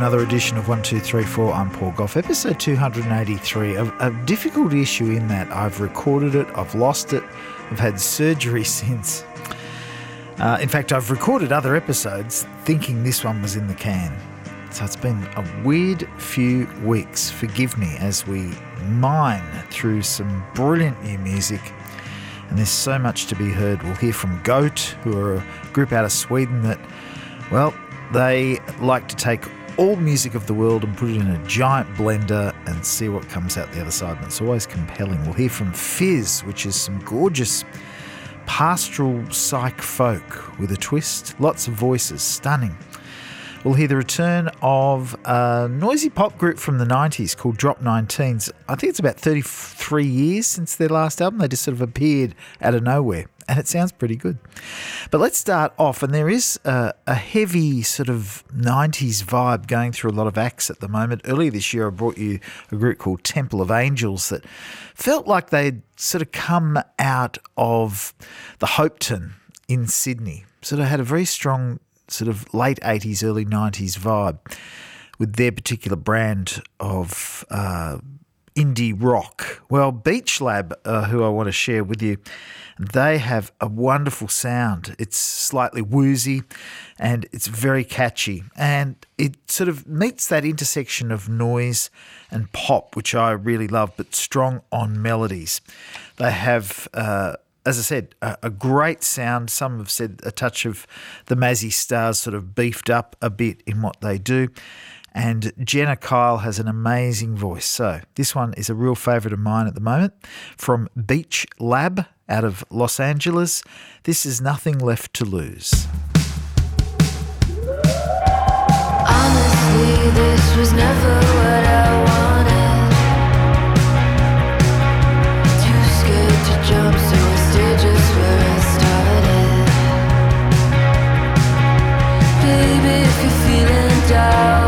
another edition of 1234. I'm Paul Goff, episode 283. A, a difficult issue in that I've recorded it, I've lost it, I've had surgery since. Uh, in fact, I've recorded other episodes thinking this one was in the can. So it's been a weird few weeks. Forgive me as we mine through some brilliant new music. And there's so much to be heard. We'll hear from Goat, who are a group out of Sweden that, well, they like to take all music of the world and put it in a giant blender and see what comes out the other side. And it's always compelling. We'll hear from Fizz, which is some gorgeous pastoral psych folk with a twist. Lots of voices, stunning. We'll hear the return of a noisy pop group from the 90s called Drop 19s. I think it's about 33 years since their last album. They just sort of appeared out of nowhere and it sounds pretty good. But let's start off, and there is a, a, heavy sort of 90s vibe going through a lot of acts at the moment. Earlier this year, I brought you a group called Temple of Angels that felt like they'd sort of come out of the Hopetoun in Sydney. Sort of had a very strong sort of late 80s, early 90s vibe with their particular brand of uh, indie rock. Well, Bleach Lab, uh, who I want to share with you, they have a wonderful sound. It's slightly woozy and it's very catchy. And it sort of meets that intersection of noise and pop, which I really love, but strong on melodies. They have. Uh, as I said, a, a, great sound. Some have said a touch of the Mazzy Stars sort of beefed up a bit in what they do. And Jenna Kyle has an amazing voice. So this one is a real favourite of mine at the moment from Bleach Lab out of Los Angeles. This is Nothing Left to Lose. Honestly, this was never what I wanted. Too scared to jump, so I just where I started. Baby, if you're feeling down.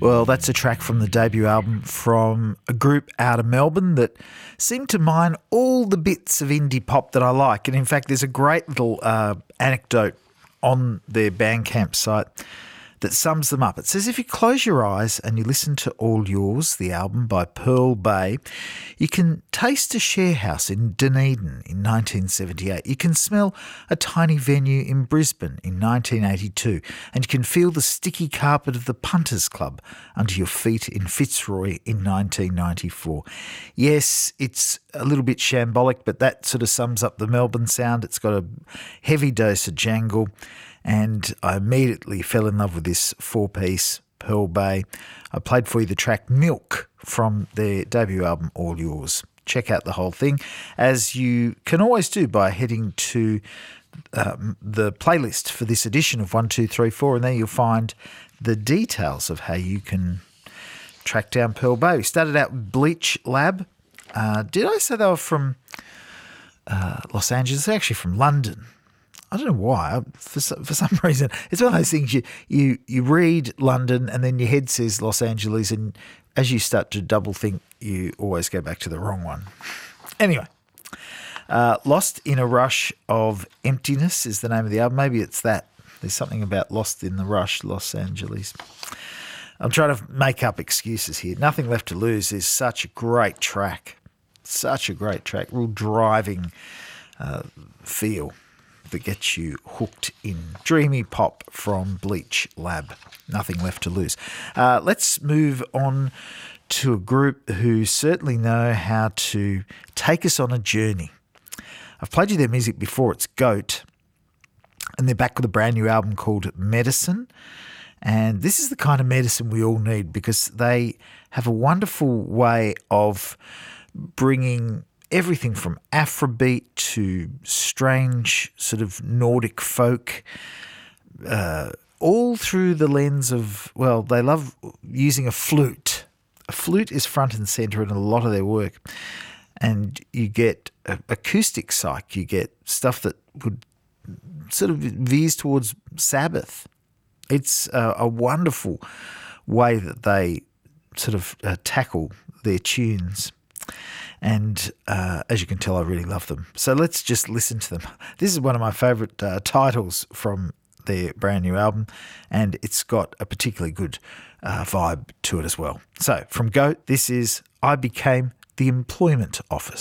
Well, that's a track from the debut album from a group out of Melbourne that seemed to mine all the bits of indie pop that I like. And in fact, there's a great little uh, anecdote on their Bandcamp site that sums them up. It says if you close your eyes and you listen to All Yours, the album by Pearl Bay, you can taste a share house in Dunedin in 1978. You can smell a tiny venue in Brisbane in 1982. And you can feel the sticky carpet of the Punters Club under your feet in Fitzroy in 1994. Yes, it's a little bit shambolic, but that sort of sums up the Melbourne sound. It's got a heavy dose of jangle and I immediately fell in love with this four piece Pearl Bay. I played for you the track Milk from their debut album All Yours. Check out the whole thing, as you can always do by heading to um, the playlist for this edition of 1234, and there you'll find the details of how you can track down Pearl Bay. We started out with Bleach Lab. Uh, did I say they were from uh, Los Angeles? They're actually from London. I don't know why. For for some reason, it's one of those things you you you read London and then your head says Los Angeles, and as you start to double think, you always go back to the wrong one. Anyway, uh, Lost in a Rush of Emptiness is the name of the album. Maybe it's that. There's something about Lost in the Rush, Los Angeles. I'm trying to make up excuses here. Nothing Left to Lose is such a great track. Such a great track. Real driving uh, feel that gets you hooked in. Dreamy pop from Bleach Lab. Nothing left to lose. Uh, let's move on to a group who certainly know how to take us on a journey. I've played you their music before. It's Goat, and they're back with a brand new album called Medicine. And this is the kind of medicine we all need because they have a wonderful way of bringing everything from Afrobeat to strange sort of Nordic folk, uh, all through the lens of, well, they love using a flute. A flute is front and center in a lot of their work. And you get acoustic psych, you get stuff that would sort of veers towards Sabbath. It's a, a wonderful way that they sort of uh, tackle their tunes. And uh, as you can tell, I really love them. So let's just listen to them. This is one of my favourite uh, titles from their brand new album, and it's got a particularly good uh, vibe to it as well. So from Goat, this is I Became the Employment Office.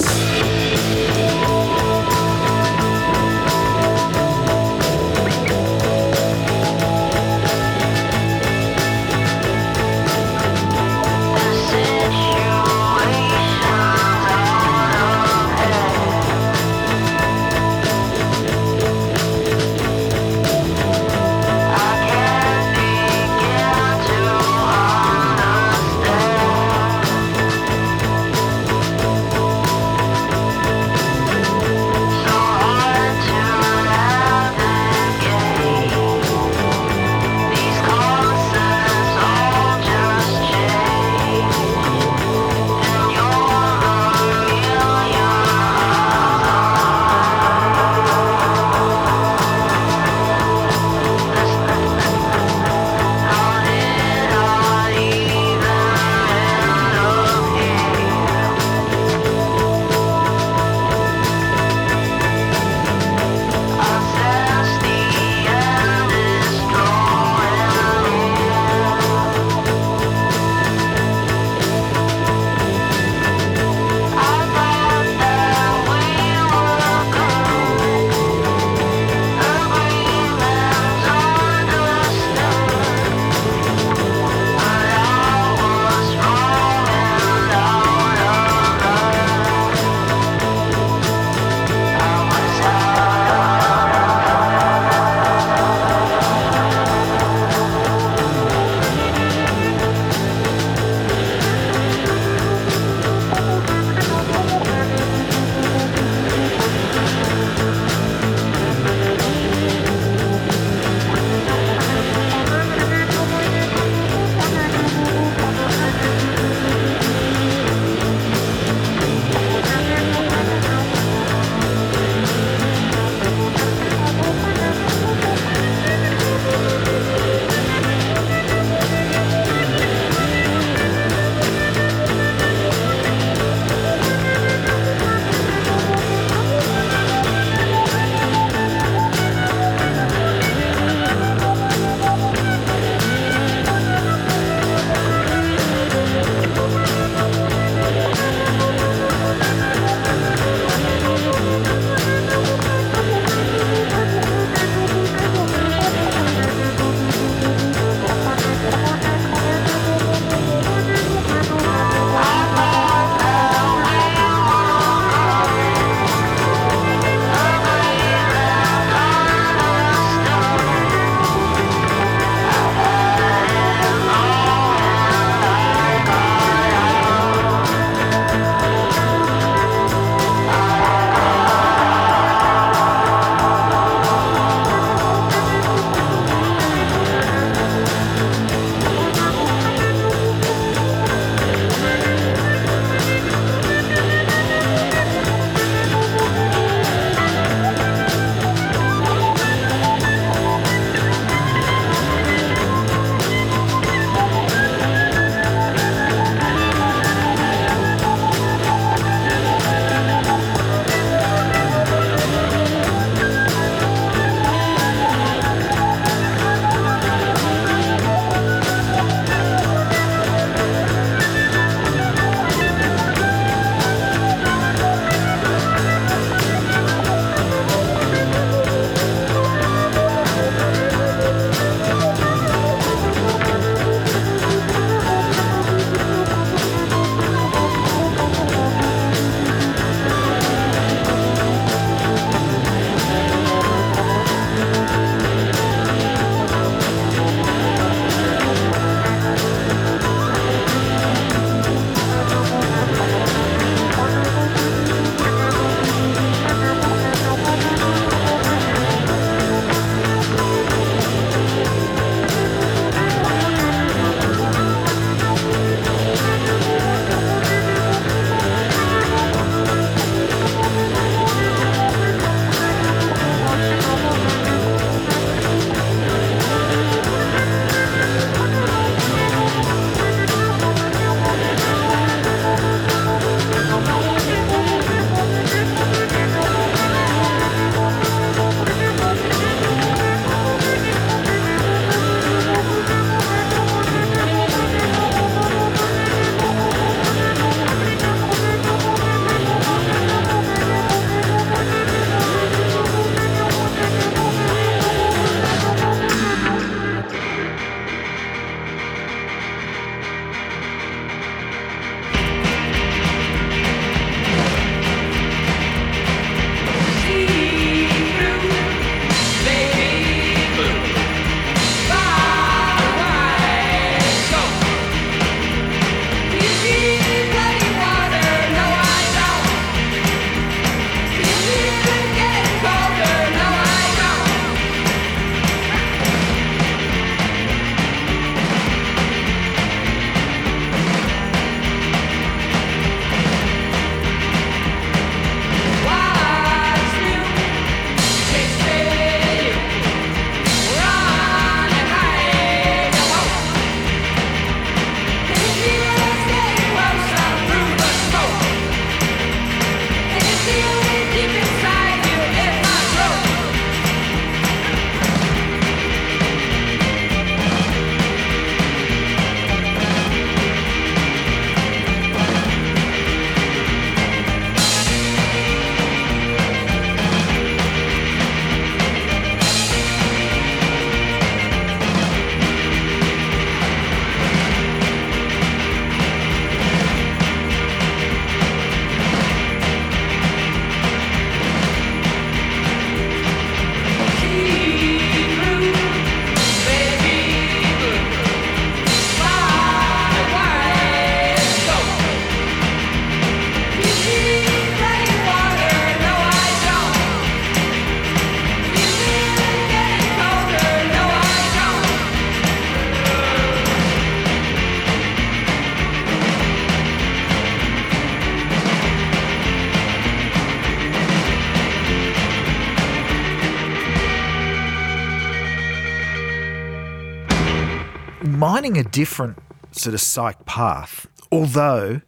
A different sort of psych path, although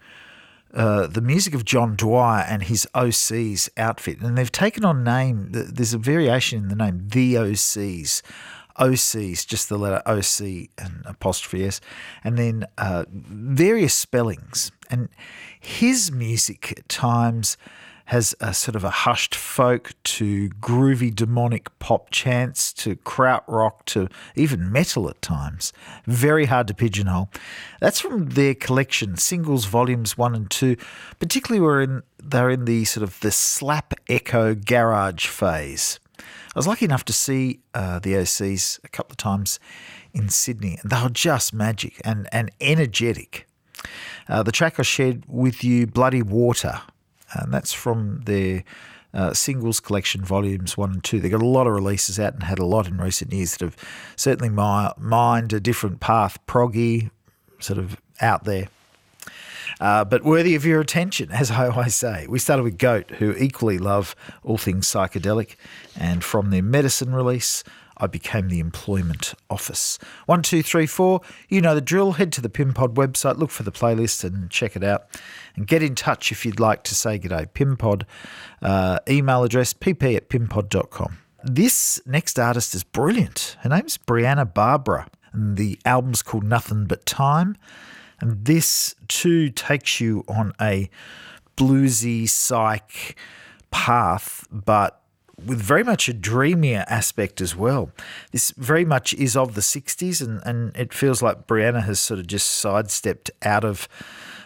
uh, the music of John Dwyer and his OCs outfit, and they've taken on name. There's a variation in the name, the OCs. OCs, just the letter OC and apostrophe S, and then uh, various spellings. And his music at times has a sort of a hushed folk to groovy demonic pop chants to krautrock to even metal at times. Very hard to pigeonhole. That's from their collection, singles volumes one and two. Particularly, we're in they're in the sort of the slap echo garage phase. I was lucky enough to see uh, the OCs a couple of times in Sydney, and they were just magic and, and energetic. Uh, the track I shared with you, Bloody Water, and that's from their uh, singles collection, volumes one and two. They've got a lot of releases out and had a lot in recent years that have certainly mi- mined a different path, proggy, sort of out there. Uh, but worthy of your attention, as I always say. We started with Goat, who equally love all things psychedelic, and from their medicine release, I became the employment office. One, two, three, four. You know the drill. Head to the PimPod website, look for the playlist, and check it out. And get in touch if you'd like to say g'day. PimPod uh, email address pp at pimpod.com. This next artist is brilliant. Her name's Brianna Barbara, and the album's called Nothing But Time. And this too takes you on a bluesy psych path, but with very much a dreamier aspect as well. This very much is of the 60s, and, and it feels like Brianna has sort of just sidestepped out of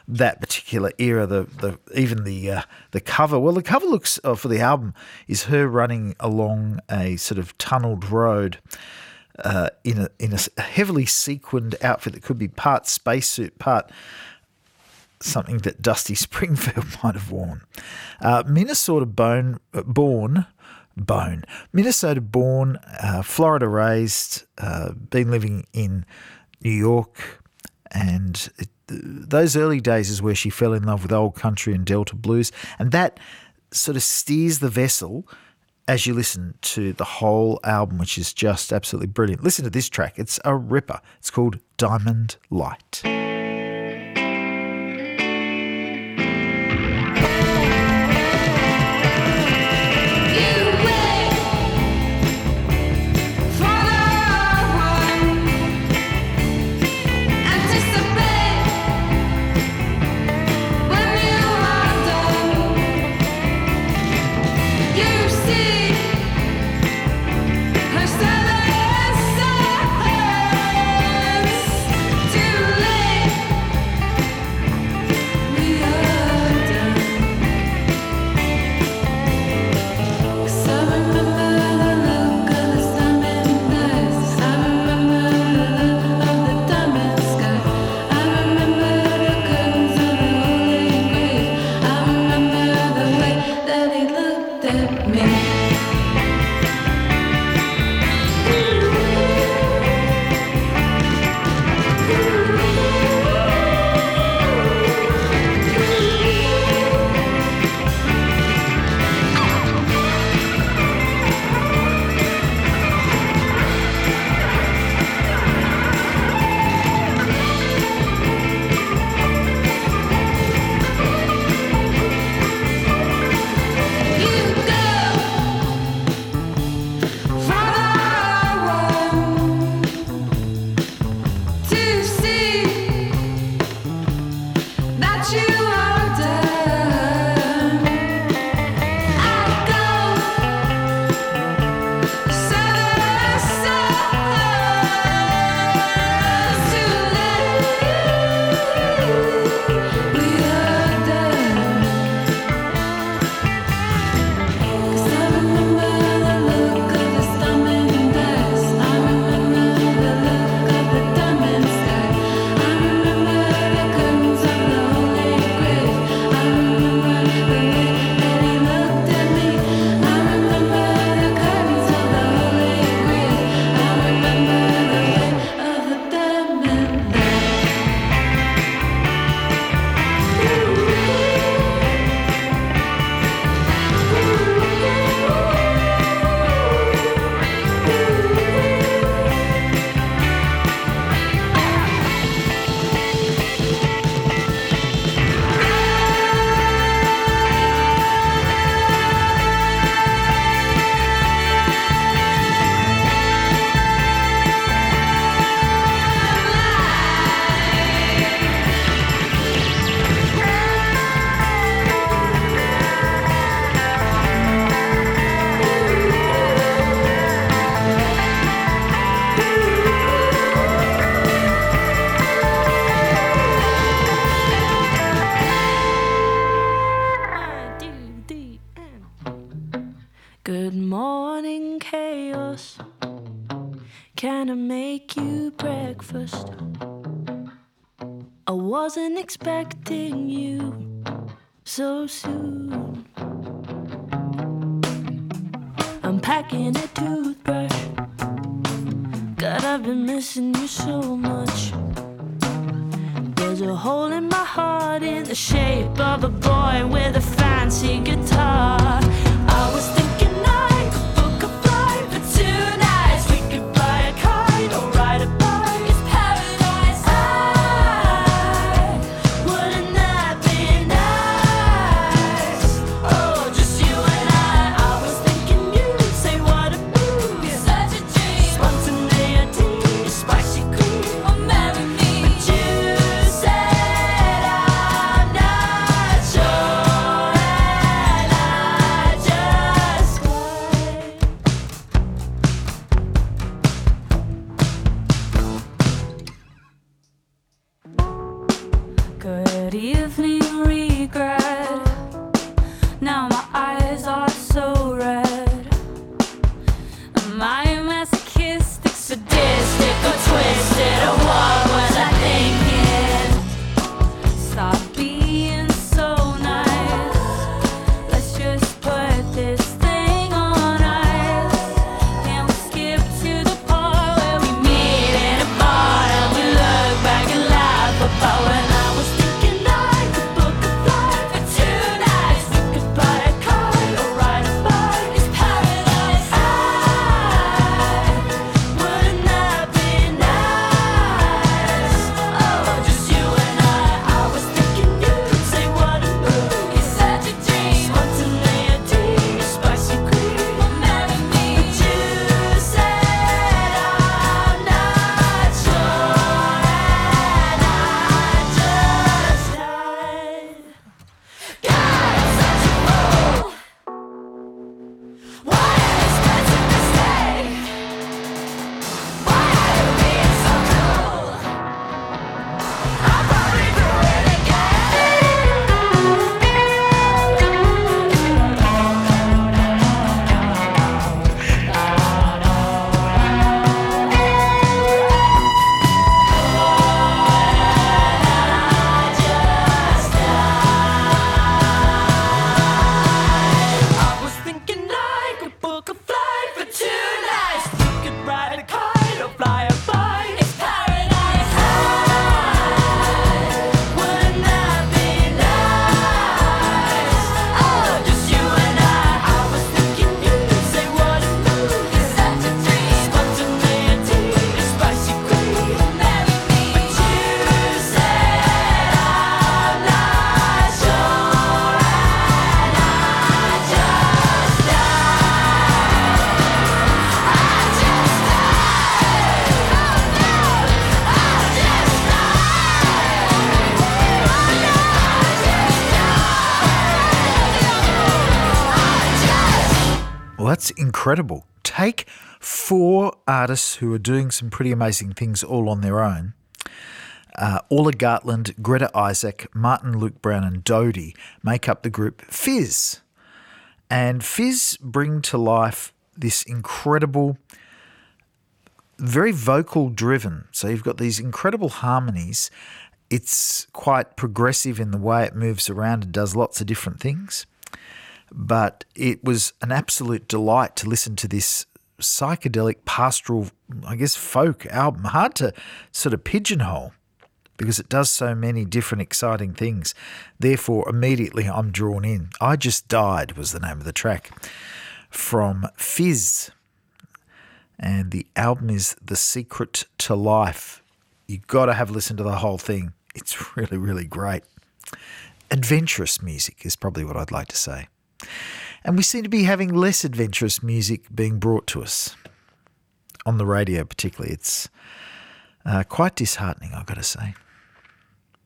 that particular era. The, the even the uh, the cover. Well, the cover looks uh, for the album is her running along a sort of tunneled road. Uh, in a in a heavily sequined outfit that could be part spacesuit, part something that Dusty Springfield might have worn. Uh, Minnesota bone, born bone. Minnesota born, uh, Florida raised, uh, been living in New York, and it, those early days is where she fell in love with old country and Delta blues, and that sort of steers the vessel as you listen to the whole album, which is just absolutely brilliant. Listen to this track; it's a ripper. It's called Diamond Light. Incredible. Take four artists who are doing some pretty amazing things all on their own. Uh, Orla Gartland, Greta Isaac, Martin Luke Brown, and Dodie make up the group Fizz. And Fizz bring to life this incredible, very vocal driven. So you've got these incredible harmonies. It's quite progressive in the way it moves around and does lots of different things but it was an absolute delight to listen to this psychedelic pastoral, I guess, folk album. Hard to sort of pigeonhole because it does so many different exciting things. Therefore, immediately I'm drawn in. I Just Died was the name of the track from Fizz. And the album is The Secret to Life. You've got to have listened to the whole thing. It's really, really great. Adventurous music is probably what I'd like to say. And we seem to be having less adventurous music being brought to us on the radio, particularly. It's uh, quite disheartening, I've got to say.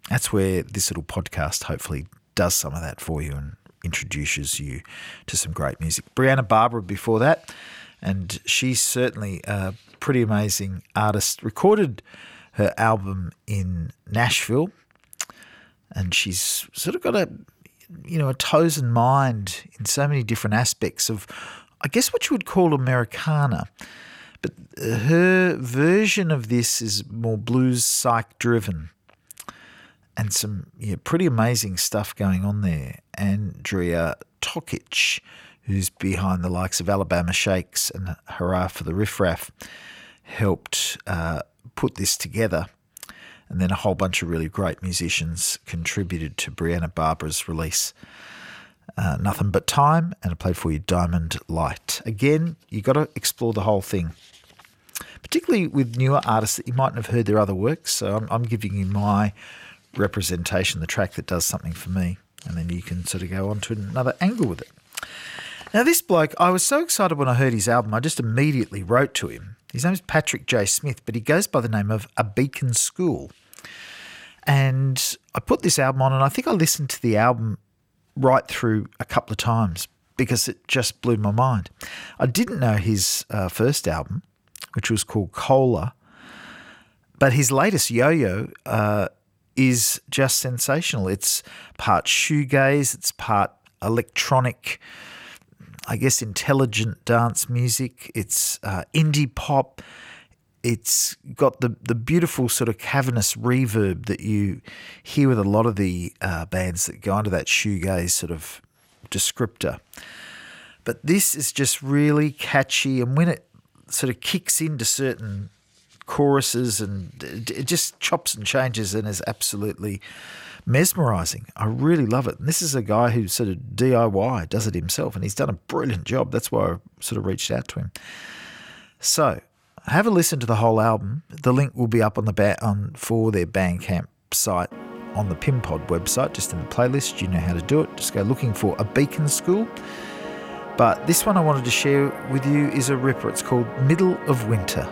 That's where this little podcast hopefully does some of that for you and introduces you to some great music. Brianna Barbara before that, and she's certainly a pretty amazing artist. Recorded her album in Nashville, and she's sort of got a you know a toes and mind in so many different aspects of, I guess what you would call Americana, But her version of this is more blues psych driven and some yeah, pretty amazing stuff going on there. Andrija Tokic, who's behind the likes of Alabama Shakes and Hurray for the Riff Raff, helped uh, put this together. And then a whole bunch of really great musicians contributed to Breanna Barbara's release. Uh, Nothing But Time, and I played for you Diamond Light. Again, you've got to explore the whole thing, particularly with newer artists that you mightn't have heard their other works. So I'm, I'm giving you my representation, the track that does something for me, and then you can sort of go on to another angle with it. Now, this bloke, I was so excited when I heard his album, I just immediately wrote to him. His name is Patrick J. Smith, but he goes by the name of A Beacon School. And I put this album on, and I think I listened to the album right through a couple of times because it just blew my mind. I didn't know his uh, first album, which was called Cola, but his latest Yo Yo uh, is just sensational. It's part shoegaze, it's part electronic I guess, intelligent dance music. It's uh, indie pop. It's got the, the beautiful sort of cavernous reverb that you hear with a lot of the uh, bands that go under that shoegaze sort of descriptor. But this is just really catchy, and when it sort of kicks into certain choruses and it just chops and changes and is absolutely mesmerizing. I really love it. And this is a guy who sort of DIY does it himself, and he's done a brilliant job. That's why I sort of reached out to him. So have a listen to the whole album. The link will be up on the ba- on for their Bandcamp site on the Pimpod website, just in the playlist. You know how to do it. Just go looking for a Beacon School. But this one I wanted to share with you is a ripper. It's called Middle of Winter.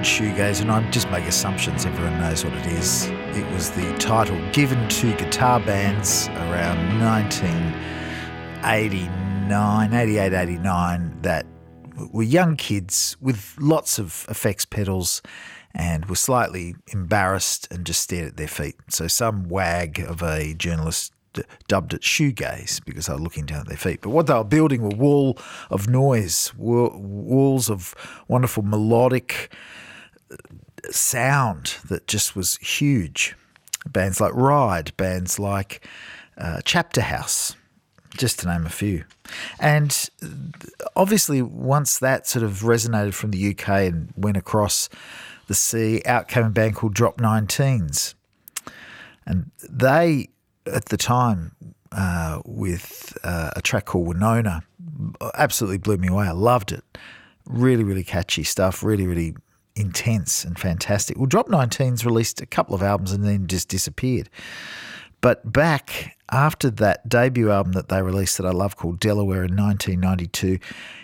Word shoegaze, and I'm just make assumptions. Everyone knows what it is. It was the title given to guitar bands around 1989, 88, 89 that were young kids with lots of effects pedals and were slightly embarrassed and just stared at their feet. So some wag of a journalist dubbed it shoegaze because they were looking down at their feet. But what they were building were wall of noise, wa- walls of wonderful melodic sound that just was huge. Bands like Ride, bands like uh, Chapterhouse, just to name a few. And obviously, once that sort of resonated from the UK and went across the sea, out came a band called Drop Nineteens. And they, at the time, uh, with uh, a track called Winona, absolutely blew me away. I loved it. Really, really catchy stuff. Really, really intense and fantastic. Well, Drop Nineteens released a couple of albums and then just disappeared. But back after that debut album that they released that I love called Delaware in 1992,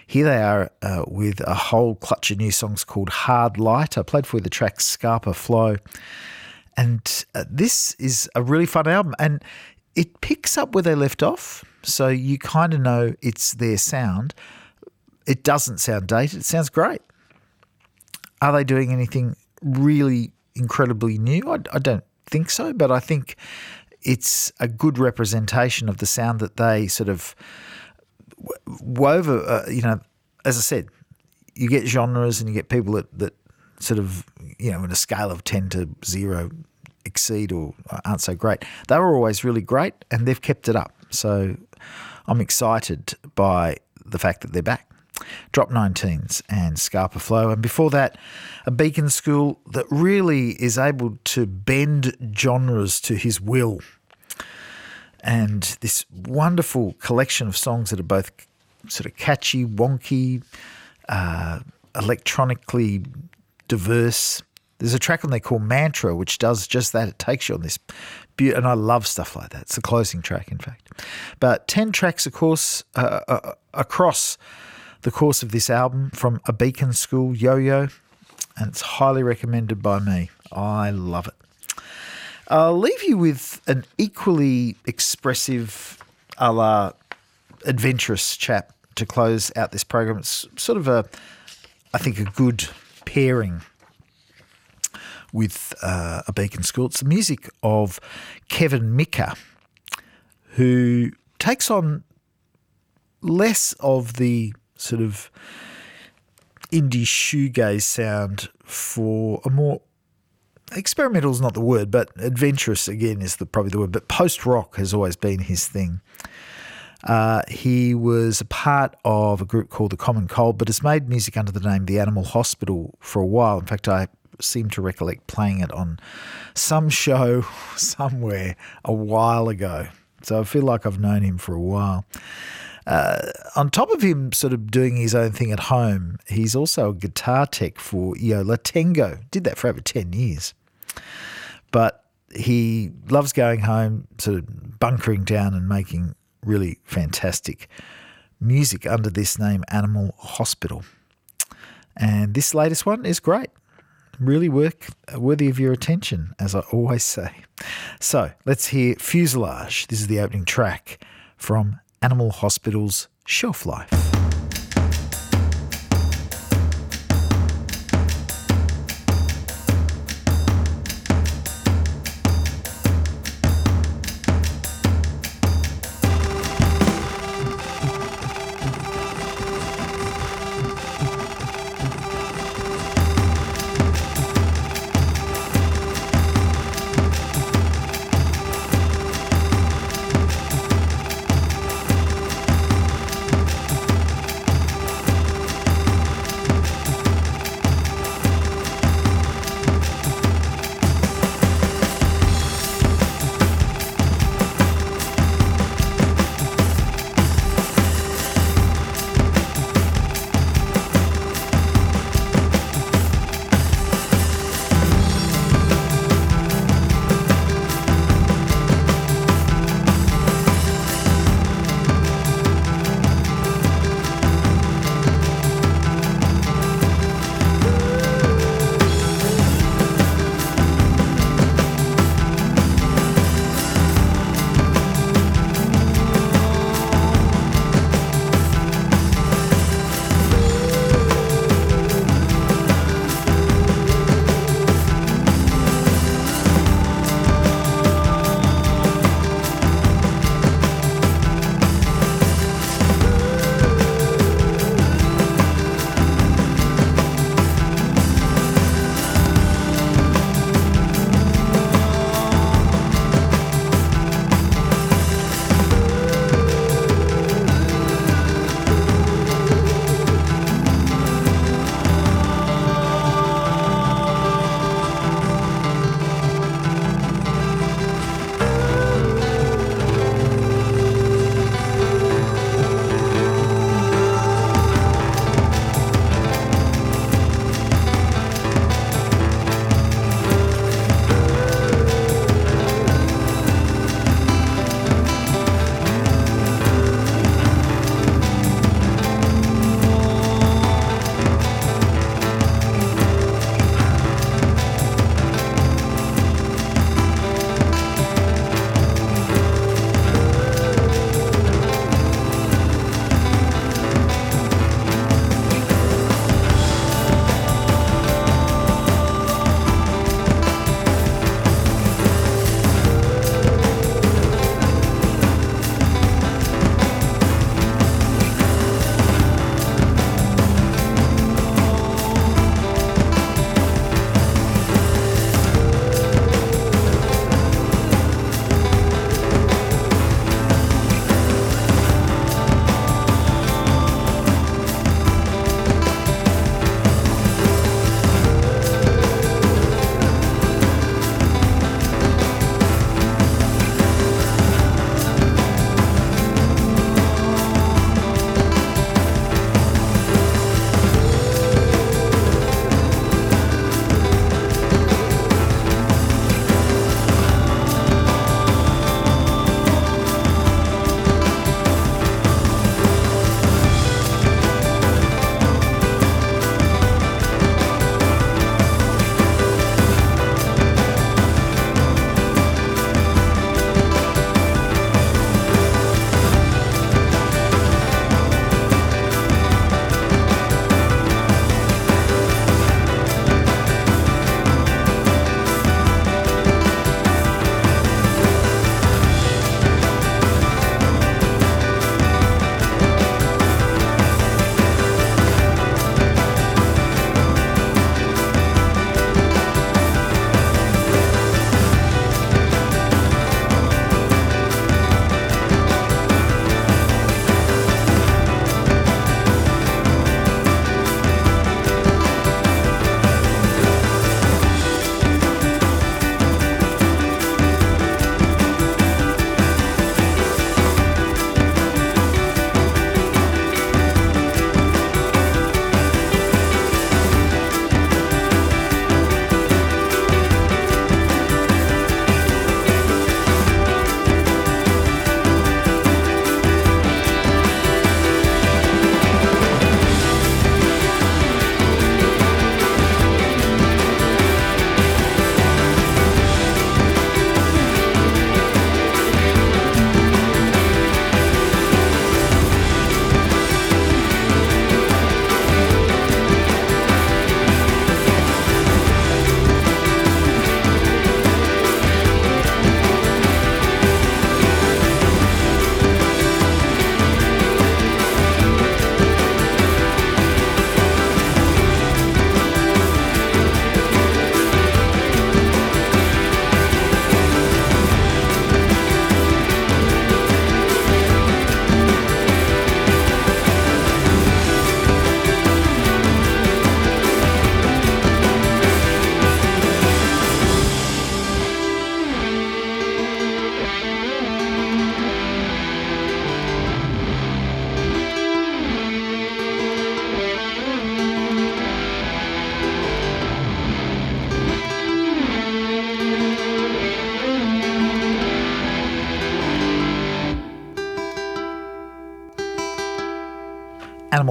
here they are uh, with a whole clutch of new songs called Hard Light. I played for the track Scapa Flow. And uh, this is a really fun album. And it picks up where they left off. So you kind of know it's their sound. It doesn't sound dated, it sounds great. Are they doing anything really incredibly new? I, I don't think so, but I think it's a good representation of the sound that they sort of wove. Uh, you know, as I said, you get genres and you get people that, that sort of, you know, in a scale of 10 to 0 exceed or aren't so great. They were always really great and they've kept it up. So I'm excited by the fact that they're back. Drop Nineteens and Scapa Flow. And before that, a Beacon School that really is able to bend genres to his will. And this wonderful collection of songs that are both sort of catchy, wonky, uh, electronically diverse. There's a track on there called Mantra, which does just that. It takes you on this, be- and I love stuff like that. It's the closing track, in fact. But 10 tracks, of course, uh, uh, across the course of this album from A Beacon School Yo Yo, and it's highly recommended by me. I love it. I'll leave you with an equally expressive, a la adventurous chap to close out this program. It's sort of a, I think, a good pairing with uh, a Beacon School. It's the music of Kevin Micka, who takes on less of the sort of indie shoegaze sound for a more experimental is not the word, but adventurous again is the probably the word. But post rock has always been his thing. Uh, he was a part of a group called the Common Cold, but has made music under the name The Animal Hospital for a while. In fact, I seem to recollect playing it on some show somewhere a while ago. So I feel like I've known him for a while. Uh, on top of him sort of doing his own thing at home, he's also a guitar tech for Yo La Tengo. Did that for over 10 years. But he loves going home, sort of bunkering down and making really fantastic music under this name, Animal Hospital. And this latest one is great. Really work, worthy of your attention, as I always say. So let's hear Fuselage. This is the opening track from Animal Hospital's Shelf Life.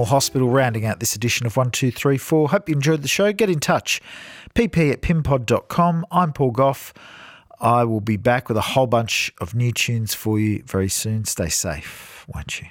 Hospital rounding out this edition of 1234. Hope you enjoyed the show. Get in touch. pp at pimpod.com. I'm Paul Goff. I will be back with a whole bunch of new tunes for you very soon. Stay safe, won't you?